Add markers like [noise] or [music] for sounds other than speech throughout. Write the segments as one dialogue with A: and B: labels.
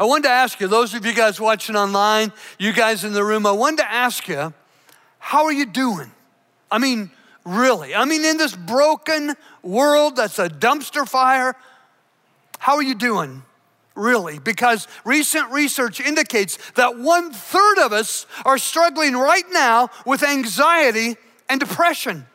A: I wanted to ask you, those of you guys watching online, you guys in the room, I wanted to ask you, how are you doing? I mean, really. I mean, in this broken world that's a dumpster fire, how are you doing? Really, because recent research indicates that one third of us are struggling right now with anxiety and depression.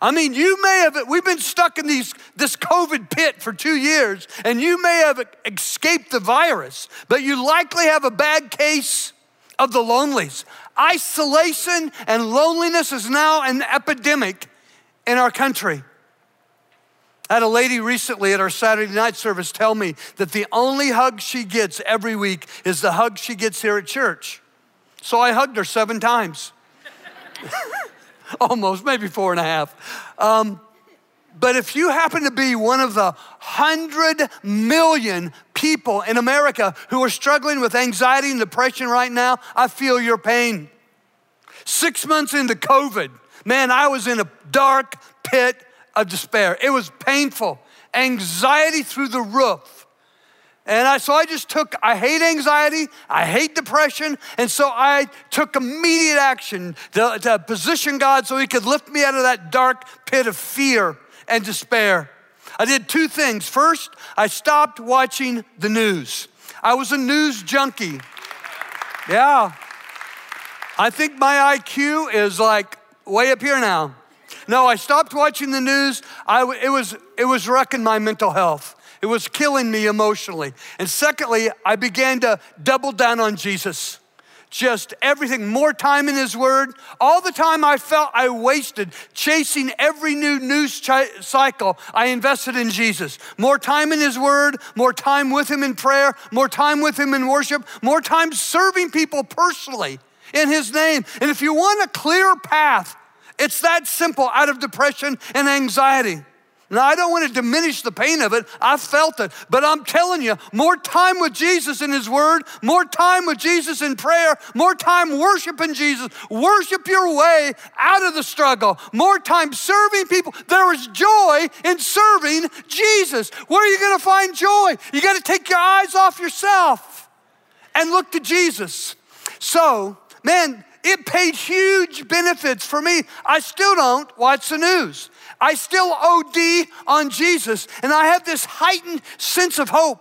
A: I mean, you may have, we've been stuck in these, this COVID pit for two years, and you may have escaped the virus, but you likely have a bad case of the lonelies. Isolation and loneliness is now an epidemic in our country. I had a lady recently at our Saturday night service tell me that the only hug she gets every week is the hug she gets here at church. So I hugged her seven times. [laughs] [laughs] Almost, maybe four and a half. Um, but if you happen to be one of the hundred million people in America who are struggling with anxiety and depression right now, I feel your pain. Six months into COVID, man, I was in a dark pit of despair. It was painful, anxiety through the roof. And I, so I just took, I hate anxiety, I hate depression, and so I took immediate action to, to position God so He could lift me out of that dark pit of fear and despair. I did two things. First, I stopped watching the news. I was a news junkie. Yeah. I think my IQ is like way up here now. No, I stopped watching the news. I, it, was, it was wrecking my mental health. It was killing me emotionally. And secondly, I began to double down on Jesus. Just everything, more time in His Word. All the time I felt I wasted chasing every new news cycle, I invested in Jesus. More time in His Word, more time with Him in prayer, more time with Him in worship, more time serving people personally in His name. And if you want a clear path it's that simple out of depression and anxiety. Now, I don't want to diminish the pain of it. I felt it. But I'm telling you, more time with Jesus in His Word, more time with Jesus in prayer, more time worshiping Jesus. Worship your way out of the struggle, more time serving people. There is joy in serving Jesus. Where are you going to find joy? You got to take your eyes off yourself and look to Jesus. So, man, it paid huge benefits for me. I still don't watch the news. I still OD on Jesus, and I have this heightened sense of hope,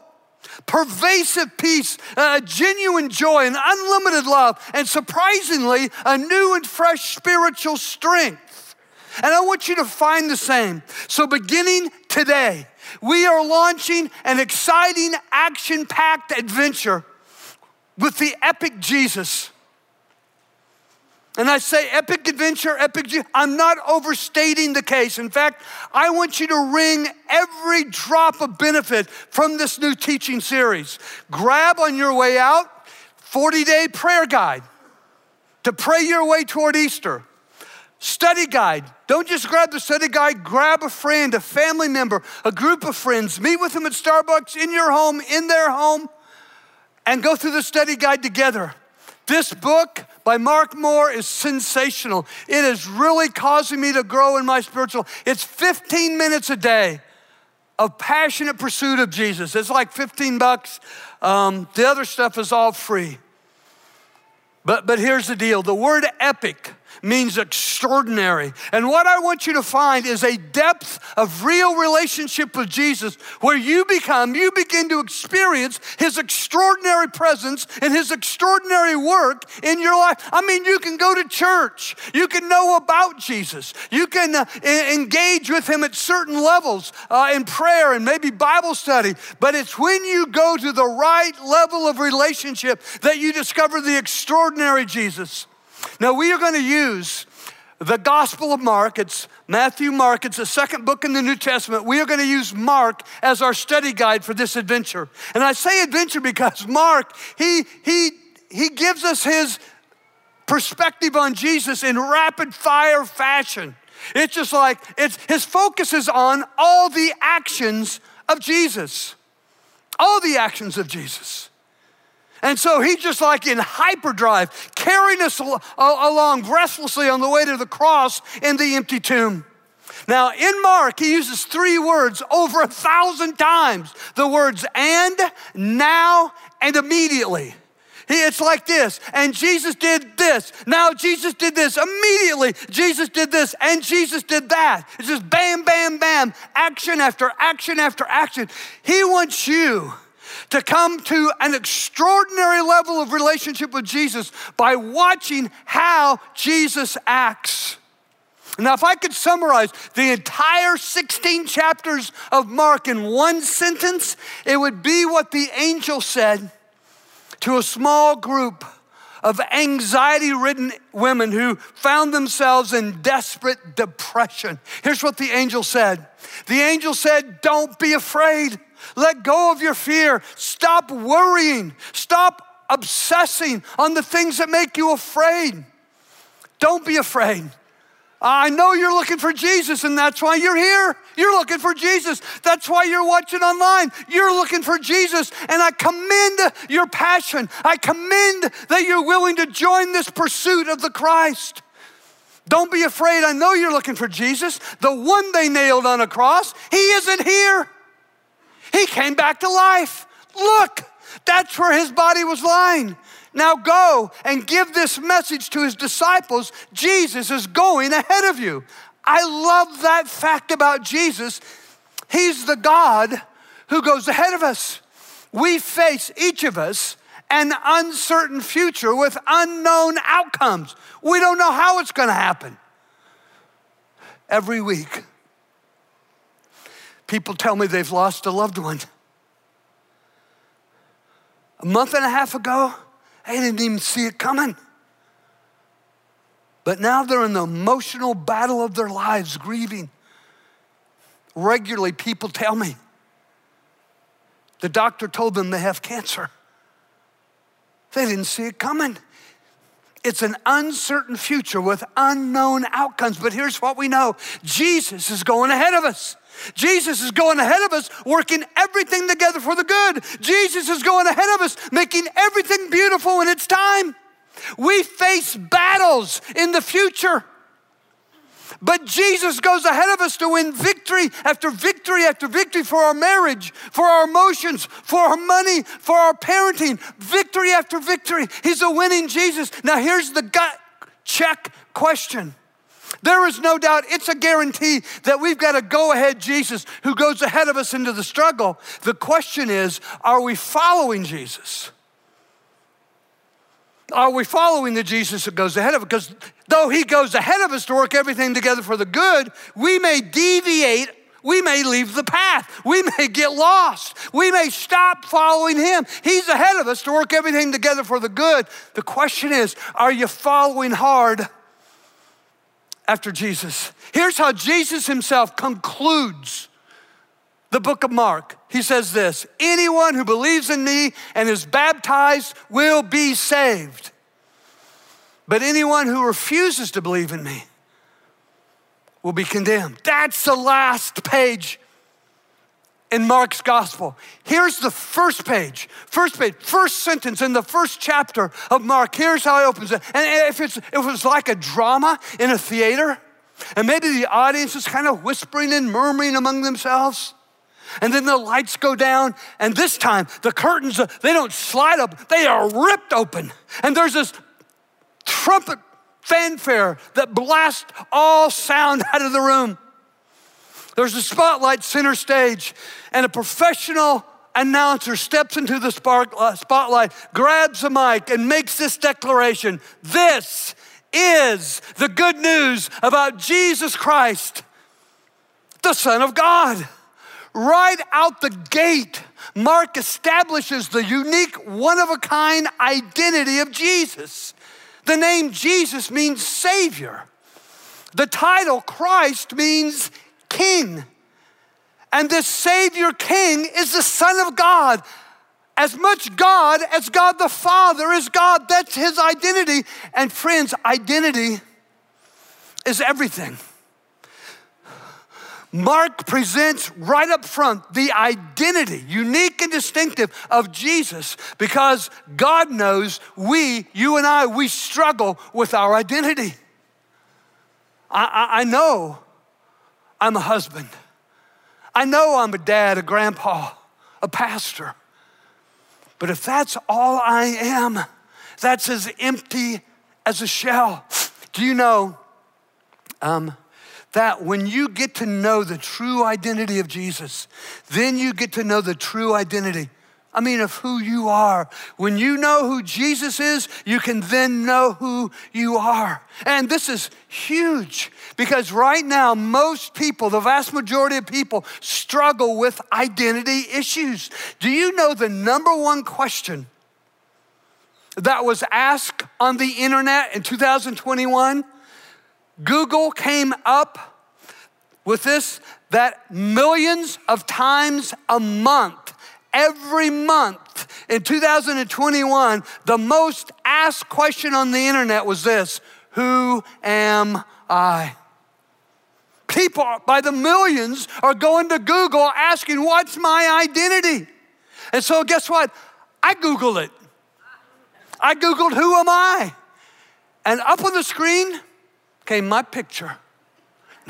A: pervasive peace, uh, genuine joy, and unlimited love, and surprisingly, a new and fresh spiritual strength. And I want you to find the same. So, beginning today, we are launching an exciting, action packed adventure with the epic Jesus. And I say epic adventure, epic. I'm not overstating the case. In fact, I want you to wring every drop of benefit from this new teaching series. Grab on your way out 40 day prayer guide to pray your way toward Easter. Study guide. Don't just grab the study guide, grab a friend, a family member, a group of friends, meet with them at Starbucks, in your home, in their home, and go through the study guide together. This book by Mark Moore is sensational. It is really causing me to grow in my spiritual. It's 15 minutes a day of passionate pursuit of Jesus. It's like 15 bucks. Um, the other stuff is all free. But, but here's the deal the word epic means extraordinary. And what I want you to find is a depth of real relationship with Jesus where you become, you begin to experience his extraordinary presence and his extraordinary work in your life. I mean, you can go to church, you can know about Jesus, you can uh, engage with him at certain levels uh, in prayer and maybe Bible study, but it's when you go to the right level of relationship that you discover the extraordinary Jesus. Now, we are going to use the Gospel of Mark. It's Matthew, Mark. It's the second book in the New Testament. We are going to use Mark as our study guide for this adventure. And I say adventure because Mark, he, he, he gives us his perspective on Jesus in rapid fire fashion. It's just like it's his focus is on all the actions of Jesus. All the actions of Jesus. And so he's just like in hyperdrive, carrying us along breathlessly on the way to the cross in the empty tomb. Now, in Mark, he uses three words over a thousand times the words and, now, and immediately. It's like this, and Jesus did this. Now Jesus did this. Immediately, Jesus did this, and Jesus did that. It's just bam, bam, bam, action after action after action. He wants you to come to an extraordinary level of relationship with Jesus by watching how Jesus acts. Now, if I could summarize the entire 16 chapters of Mark in one sentence, it would be what the angel said to a small group of anxiety ridden women who found themselves in desperate depression. Here's what the angel said The angel said, Don't be afraid. Let go of your fear. Stop worrying. Stop obsessing on the things that make you afraid. Don't be afraid. I know you're looking for Jesus, and that's why you're here. You're looking for Jesus. That's why you're watching online. You're looking for Jesus, and I commend your passion. I commend that you're willing to join this pursuit of the Christ. Don't be afraid. I know you're looking for Jesus, the one they nailed on a cross. He isn't here. He came back to life. Look, that's where his body was lying. Now go and give this message to his disciples. Jesus is going ahead of you. I love that fact about Jesus. He's the God who goes ahead of us. We face, each of us, an uncertain future with unknown outcomes. We don't know how it's going to happen. Every week, people tell me they've lost a loved one. A month and a half ago, they didn't even see it coming. But now they're in the emotional battle of their lives, grieving. Regularly, people tell me the doctor told them they have cancer. They didn't see it coming. It's an uncertain future with unknown outcomes. But here's what we know Jesus is going ahead of us. Jesus is going ahead of us, working everything together for the good. Jesus is going ahead of us, making everything beautiful in its time. We face battles in the future. But Jesus goes ahead of us to win victory after victory after victory for our marriage, for our emotions, for our money, for our parenting. Victory after victory. He's a winning Jesus. Now, here's the gut check question there is no doubt, it's a guarantee that we've got a go ahead Jesus who goes ahead of us into the struggle. The question is are we following Jesus? Are we following the Jesus that goes ahead of us? Because though he goes ahead of us to work everything together for the good, we may deviate we may leave the path. We may get lost. We may stop following him. He's ahead of us to work everything together for the good. The question is are you following hard? after Jesus. Here's how Jesus himself concludes the book of Mark. He says this Anyone who believes in me and is baptized will be saved. But anyone who refuses to believe in me will be condemned. That's the last page in Mark's gospel. Here's the first page, first page, first sentence in the first chapter of Mark. Here's how he opens it. And if, it's, if it was like a drama in a theater, and maybe the audience is kind of whispering and murmuring among themselves. And then the lights go down, and this time the curtains, they don't slide up, they are ripped open. And there's this trumpet fanfare that blasts all sound [laughs] out of the room. There's a spotlight center stage, and a professional announcer steps into the uh, spotlight, grabs a mic, and makes this declaration This is the good news about Jesus Christ, the Son of God. Right out the gate, Mark establishes the unique, one of a kind identity of Jesus. The name Jesus means Savior. The title Christ means king. And this Savior King is the Son of God. As much God as God the Father is God. That's his identity. And friends, identity is everything. Mark presents right up front the identity, unique and distinctive, of Jesus because God knows we, you and I, we struggle with our identity. I, I, I know I'm a husband. I know I'm a dad, a grandpa, a pastor. But if that's all I am, that's as empty as a shell. Do you know um, that when you get to know the true identity of Jesus, then you get to know the true identity I mean, of who you are. When you know who Jesus is, you can then know who you are. And this is huge because right now, most people, the vast majority of people, struggle with identity issues. Do you know the number one question that was asked on the internet in 2021? Google came up with this that millions of times a month every month in 2021, the most asked question on the internet was this Who am I? People by the millions are going to Google asking, What's my identity? And so, guess what? I Googled it. I Googled, Who am I? And up on the screen came my picture. [laughs]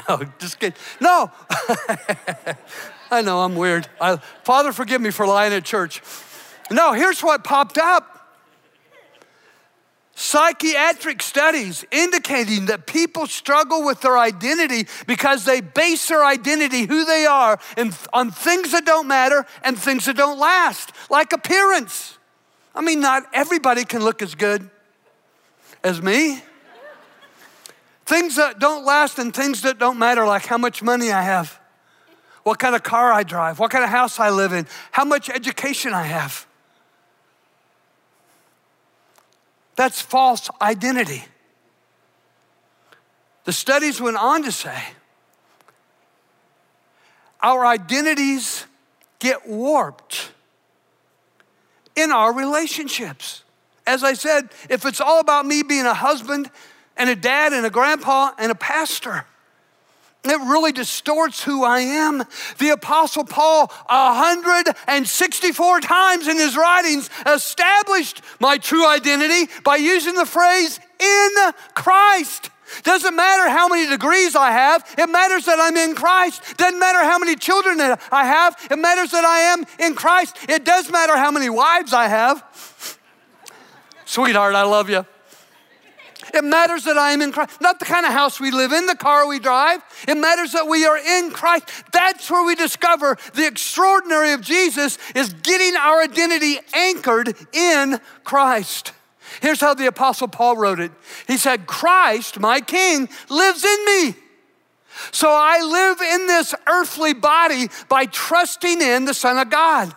A: No, just kidding. No. [laughs] I know I'm weird. I, Father, forgive me for lying at church. No, here's what popped up psychiatric studies indicating that people struggle with their identity because they base their identity, who they are, on things that don't matter and things that don't last, like appearance. I mean, not everybody can look as good as me. Things that don't last and things that don't matter, like how much money I have what kind of car I drive, what kind of house I live in, how much education I have. That's false identity. The studies went on to say our identities get warped in our relationships. As I said, if it's all about me being a husband and a dad and a grandpa and a pastor, it really distorts who I am. The Apostle Paul, 164 times in his writings, established my true identity by using the phrase in Christ. Doesn't matter how many degrees I have, it matters that I'm in Christ. Doesn't matter how many children I have, it matters that I am in Christ. It does matter how many wives I have. Sweetheart, I love you. It matters that I am in Christ. Not the kind of house we live in, the car we drive. It matters that we are in Christ. That's where we discover the extraordinary of Jesus is getting our identity anchored in Christ. Here's how the Apostle Paul wrote it He said, Christ, my King, lives in me. So I live in this earthly body by trusting in the Son of God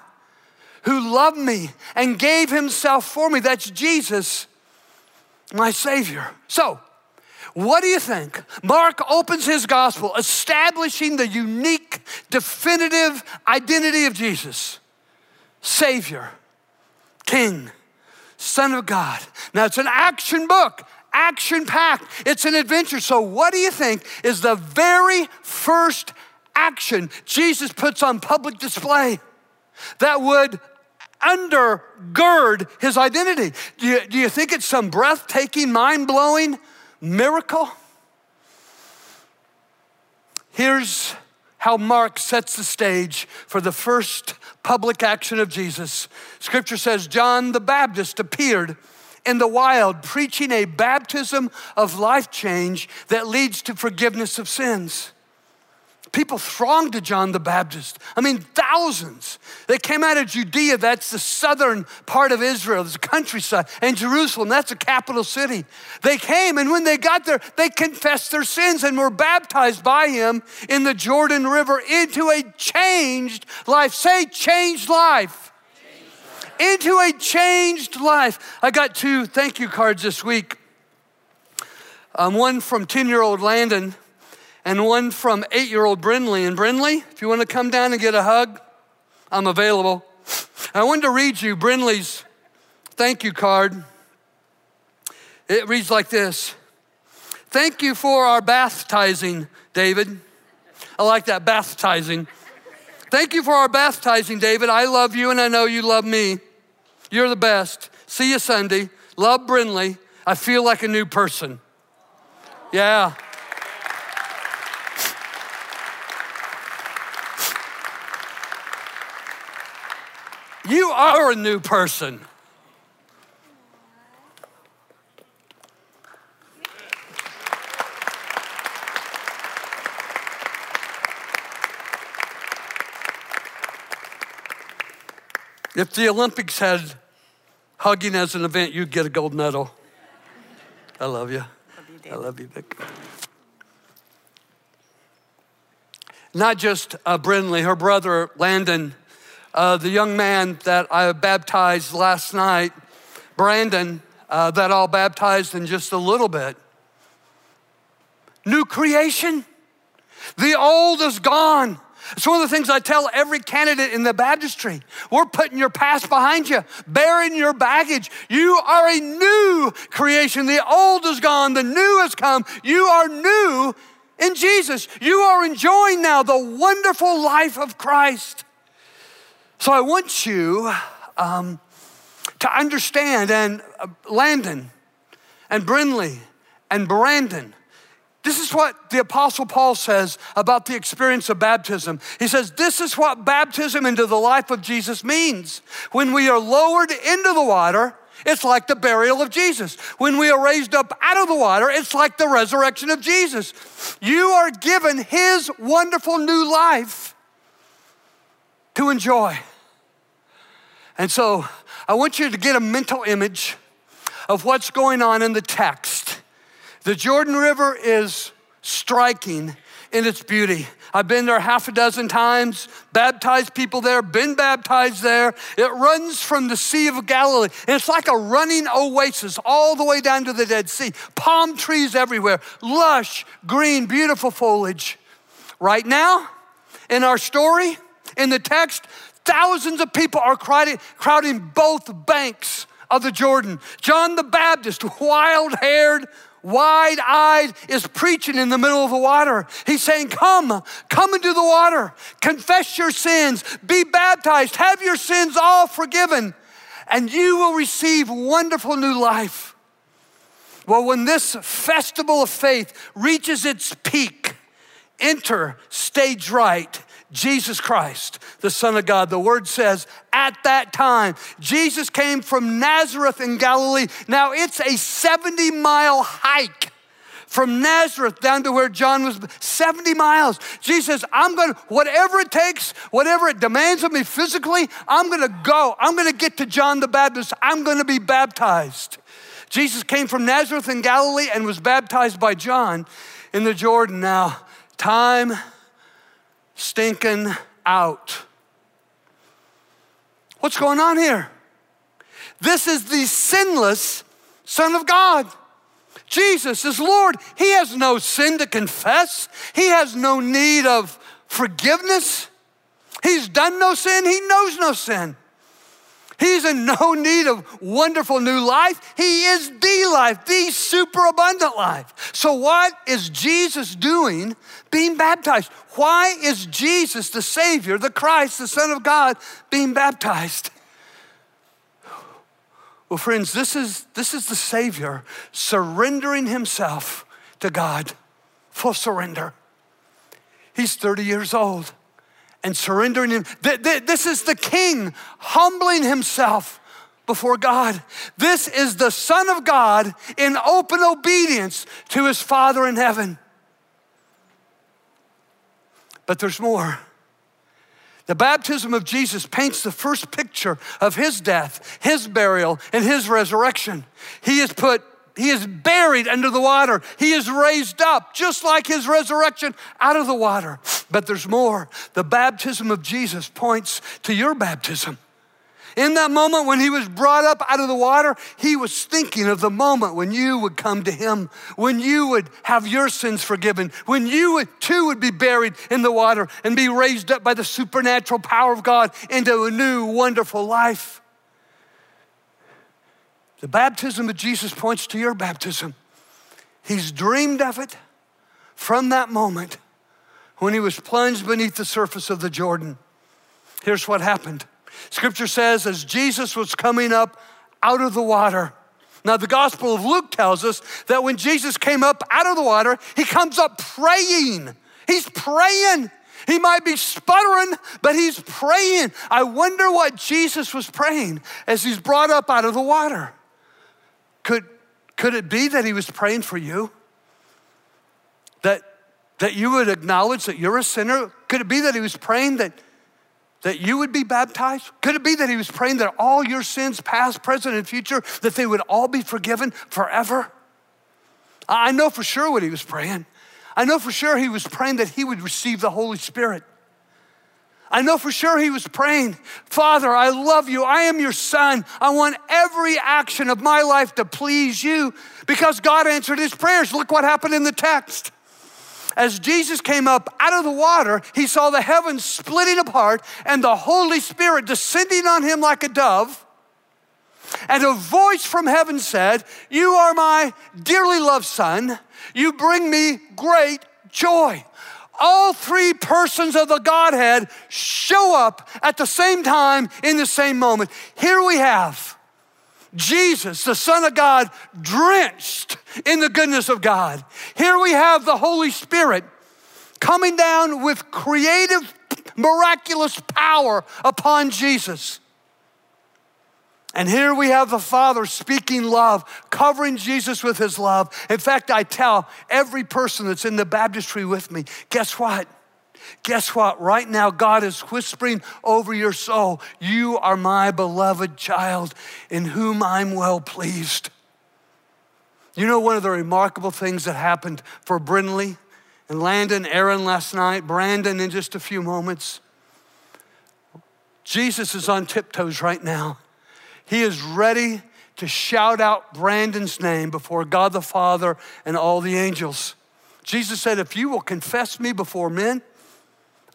A: who loved me and gave himself for me. That's Jesus my Savior. So, what do you think? Mark opens his gospel establishing the unique, definitive identity of Jesus Savior, King, Son of God. Now, it's an action book, action packed, it's an adventure. So, what do you think is the very first action Jesus puts on public display that would undergird his identity. Do you, do you think it's some breathtaking, mind blowing miracle? Here's how Mark sets the stage for the first public action of Jesus. Scripture says John the Baptist appeared in the wild preaching a baptism of life change that leads to forgiveness of sins. People thronged to John the Baptist. I mean, thousands. They came out of Judea, that's the southern part of Israel, It's the countryside, and Jerusalem, that's the capital city. They came, and when they got there, they confessed their sins and were baptized by him in the Jordan River into a changed life. Say, changed life. Into a changed life. I got two thank you cards this week. Um, one from 10 year old Landon and one from eight year old Brinley. And Brinley, if you want to come down and get a hug, I'm available. I wanted to read you Brinley's thank you card. It reads like this Thank you for our baptizing, David. I like that, baptizing. Thank you for our baptizing, David. I love you and I know you love me. You're the best. See you Sunday. Love Brinley. I feel like a new person. Yeah. You are a new person. If the Olympics had hugging as an event, you'd get a gold medal. I love you. Love you I love you, Vic. Not just uh, Brinley, her brother Landon, uh, the young man that I baptized last night, Brandon, uh, that I'll baptize in just a little bit. New creation. The old is gone. It's one of the things I tell every candidate in the baptistry. We're putting your past behind you, bearing your baggage. You are a new creation. The old is gone, the new has come. You are new in Jesus. You are enjoying now the wonderful life of Christ. So I want you um, to understand, and uh, Landon and Brinley, and Brandon this is what the Apostle Paul says about the experience of baptism. He says, This is what baptism into the life of Jesus means. When we are lowered into the water, it's like the burial of Jesus. When we are raised up out of the water, it's like the resurrection of Jesus. You are given his wonderful new life to enjoy. And so I want you to get a mental image of what's going on in the text. The Jordan River is striking in its beauty. I've been there half a dozen times, baptized people there, been baptized there. It runs from the Sea of Galilee, and it's like a running oasis all the way down to the Dead Sea. Palm trees everywhere, lush, green, beautiful foliage. Right now, in our story, in the text, thousands of people are crowding, both banks of the Jordan. John the Baptist, wild haired, wide eyed, is preaching in the middle of the water. He's saying, Come, come into the water, confess your sins, be baptized, have your sins all forgiven, and you will receive wonderful new life. Well, when this festival of faith reaches its peak, enter stage right Jesus Christ, the Son of God. The word says, at that time, Jesus came from Nazareth in Galilee. Now it's a 70 mile hike from Nazareth down to where John was 70 miles. Jesus I'm going to, whatever it takes, whatever it demands of me physically, I'm going to go. I'm going to get to John the Baptist. I'm going to be baptized. Jesus came from Nazareth in Galilee and was baptized by John in the Jordan. Now, time stinking out. What's going on here? This is the sinless Son of God. Jesus is Lord. He has no sin to confess, He has no need of forgiveness. He's done no sin, He knows no sin. He's in no need of wonderful new life. He is the life, the super abundant life. So, what is Jesus doing being baptized? Why is Jesus, the Savior, the Christ, the Son of God, being baptized? Well, friends, this is, this is the Savior surrendering himself to God, full surrender. He's 30 years old and surrendering him. This is the king humbling himself before God. This is the Son of God in open obedience to his Father in heaven. But there's more. The baptism of Jesus paints the first picture of his death, his burial, and his resurrection. He is put he is buried under the water. He is raised up, just like his resurrection out of the water. But there's more. The baptism of Jesus points to your baptism. In that moment when he was brought up out of the water, he was thinking of the moment when you would come to him, when you would have your sins forgiven, when you would, too would be buried in the water and be raised up by the supernatural power of God into a new, wonderful life. The baptism of Jesus points to your baptism. He's dreamed of it from that moment when he was plunged beneath the surface of the Jordan. Here's what happened Scripture says, as Jesus was coming up out of the water, now, the Gospel of Luke tells us that when Jesus came up out of the water, he comes up praying. He's praying. He might be sputtering, but he's praying. I wonder what Jesus was praying as he's brought up out of the water. Could, could it be that he was praying for you? That, that you would acknowledge that you're a sinner? Could it be that he was praying that, that you would be baptized? Could it be that he was praying that all your sins, past, present, and future, that they would all be forgiven forever? I know for sure what he was praying. I know for sure he was praying that he would receive the Holy Spirit. I know for sure he was praying, Father, I love you. I am your son. I want every action of my life to please you because God answered his prayers. Look what happened in the text. As Jesus came up out of the water, he saw the heavens splitting apart and the Holy Spirit descending on him like a dove. And a voice from heaven said, You are my dearly loved son. You bring me great joy. All three persons of the Godhead show up at the same time in the same moment. Here we have Jesus, the Son of God, drenched in the goodness of God. Here we have the Holy Spirit coming down with creative, miraculous power upon Jesus. And here we have the Father speaking love, covering Jesus with his love. In fact, I tell every person that's in the baptistry with me, guess what? Guess what? Right now, God is whispering over your soul, You are my beloved child in whom I'm well pleased. You know, one of the remarkable things that happened for Brinley and Landon, Aaron last night, Brandon in just a few moments. Jesus is on tiptoes right now. He is ready to shout out Brandon's name before God the Father and all the angels. Jesus said, If you will confess me before men,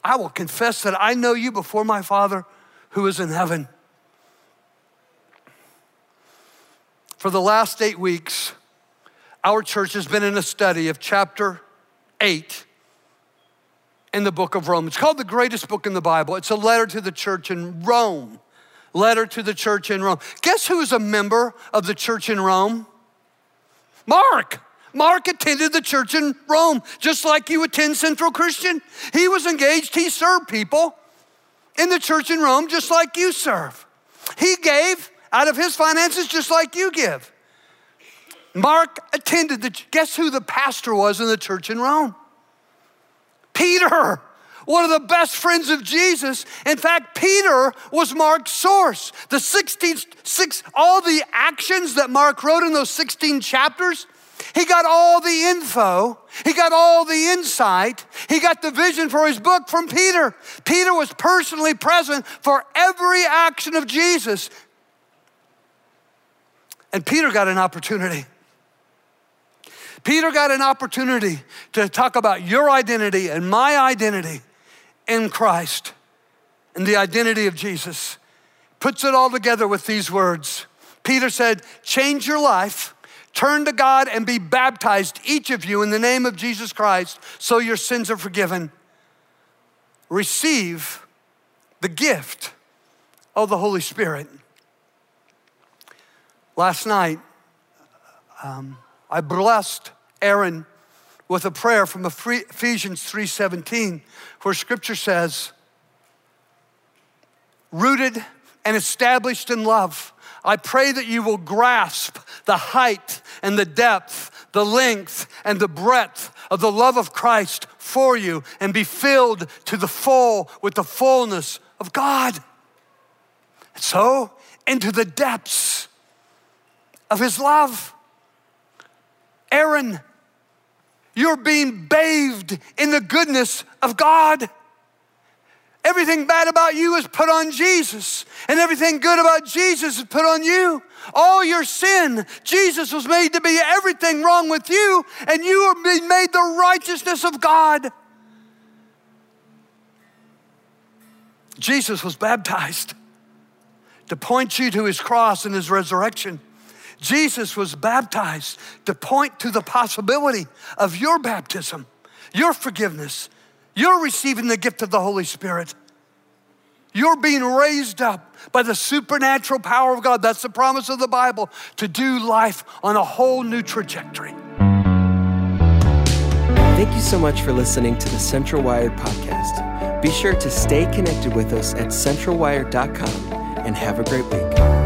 A: I will confess that I know you before my Father who is in heaven. For the last eight weeks, our church has been in a study of chapter eight in the book of Rome. It's called the greatest book in the Bible. It's a letter to the church in Rome letter to the church in Rome. Guess who is a member of the church in Rome? Mark. Mark attended the church in Rome, just like you attend Central Christian. He was engaged, he served people in the church in Rome, just like you serve. He gave out of his finances, just like you give. Mark attended the, guess who the pastor was in the church in Rome? Peter one of the best friends of Jesus. In fact, Peter was Mark's source. The 16, six, all the actions that Mark wrote in those 16 chapters, he got all the info, he got all the insight, he got the vision for his book from Peter. Peter was personally present for every action of Jesus. And Peter got an opportunity. Peter got an opportunity to talk about your identity and my identity in Christ and the identity of Jesus. Puts it all together with these words. Peter said, Change your life, turn to God, and be baptized, each of you, in the name of Jesus Christ, so your sins are forgiven. Receive the gift of the Holy Spirit. Last night, um, I blessed Aaron with a prayer from Ephesians 3:17 where scripture says rooted and established in love I pray that you will grasp the height and the depth, the length and the breadth of the love of Christ for you and be filled to the full with the fullness of God. So, into the depths of his love. Aaron you're being bathed in the goodness of God. Everything bad about you is put on Jesus, and everything good about Jesus is put on you. All your sin, Jesus was made to be everything wrong with you, and you are being made the righteousness of God. Jesus was baptized to point you to his cross and his resurrection. Jesus was baptized to point to the possibility of your baptism, your forgiveness, you're receiving the gift of the Holy Spirit. You're being raised up by the supernatural power of God. That's the promise of the Bible to do life on a whole new trajectory.
B: Thank you so much for listening to the Central Wired podcast. Be sure to stay connected with us at centralwired.com and have a great week.